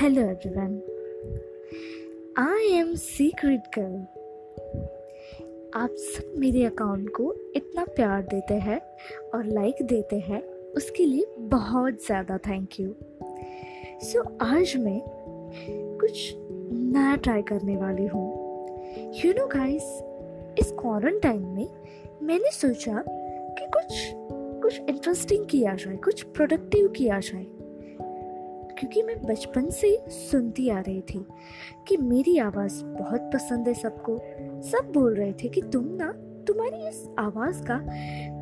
Hello, everyone. I am Secret Girl. आप सब मेरे अकाउंट को इतना प्यार देते हैं और लाइक देते हैं, उसके लिए बहुत ज़्यादा थैंक यू सो आज मैं कुछ नया ट्राई करने वाली हूँ यू नो गाइस इस क्वारंटाइन में मैंने सोचा कि कुछ कुछ इंटरेस्टिंग किया जाए, कुछ प्रोडक्टिव किया जाए क्योंकि मैं बचपन से सुनती आ रही थी कि मेरी आवाज़ बहुत पसंद है सबको। सब बोल रहे थे कि तुम ना तुम्हारी इस आवाज़ का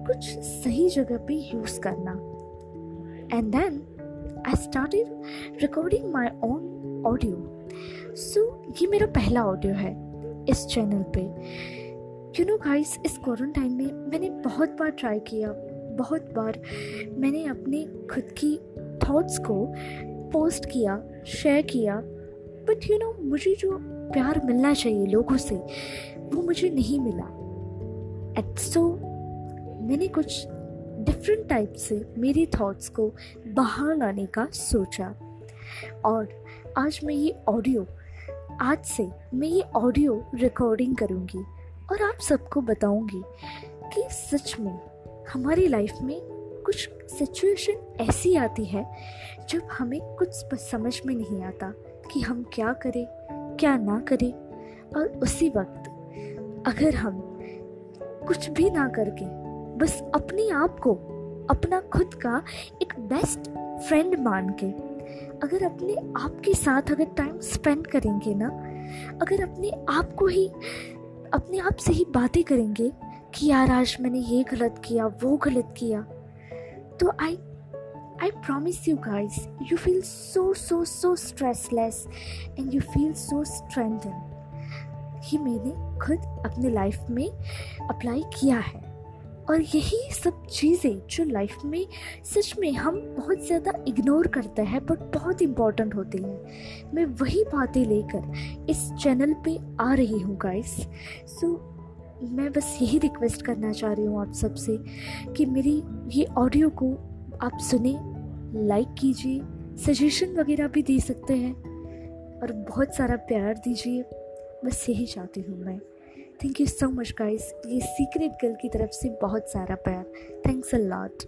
कुछ सही जगह पे यूज़ करना। And then I started recording my own audio so ये मेरा पहला ऑडियो है इस चैनल पे। यू नो गाइस इस क्वारंटाइन में मैंने बहुत बार ट्राई किया, बहुत बार मैंने अपने खुद की थॉट्स को पोस्ट किया शेयर किया बट यू नो मुझे जो प्यार मिलना चाहिए लोगों से, वो मुझे नहीं मिला। एट सो मैंने कुछ डिफरेंट टाइप से मेरी थॉट्स को बाहर लाने का सोचा। और आज मैं ये ऑडियो आज से मैं ये ऑडियो रिकॉर्डिंग करूँगी और आप सबको बताऊँगी कि सच में हमारी लाइफ में कुछ सिचुएशन ऐसी आती है, जब हमें कुछ समझ में नहीं आता कि हम क्या करें, क्या ना करें। और उसी वक्त अगर हम कुछ भी ना करके बस अपने आप को, अपना खुद का एक बेस्ट फ्रेंड मान के, अगर अपने आप के साथ अगर टाइम स्पेंड करेंगे ना, अगर अपने आप को ही, अपने आप से ही बातें करेंगे कि यार आज मैंने ये गलत किया, वो गलत किया तो आई I promise you guys, you feel so so so stressless and you feel so strengthened. ये मैंने खुद अपने लाइफ में अप्लाई किया है। और यही सब चीज़ें जो लाइफ में सच में हम बहुत ज़्यादा इग्नोर करते हैं बट बहुत इंपॉर्टेंट होती हैं। मैं वही बातें लेकर इस चैनल पे आ रही हूँ गाइस सो so, मैं बस यही रिक्वेस्ट करना चाह रही हूँ आप सबसे कि मेरी ये ऑडियो को आप सुने लाइक कीजिए सजेशन वगैरह भी दे सकते हैं और बहुत सारा प्यार दीजिए। बस यही चाहती हूँ मैं। Thank you so much guys ये सीक्रेट गर्ल की तरफ़ से बहुत सारा प्यार। Thanks a lot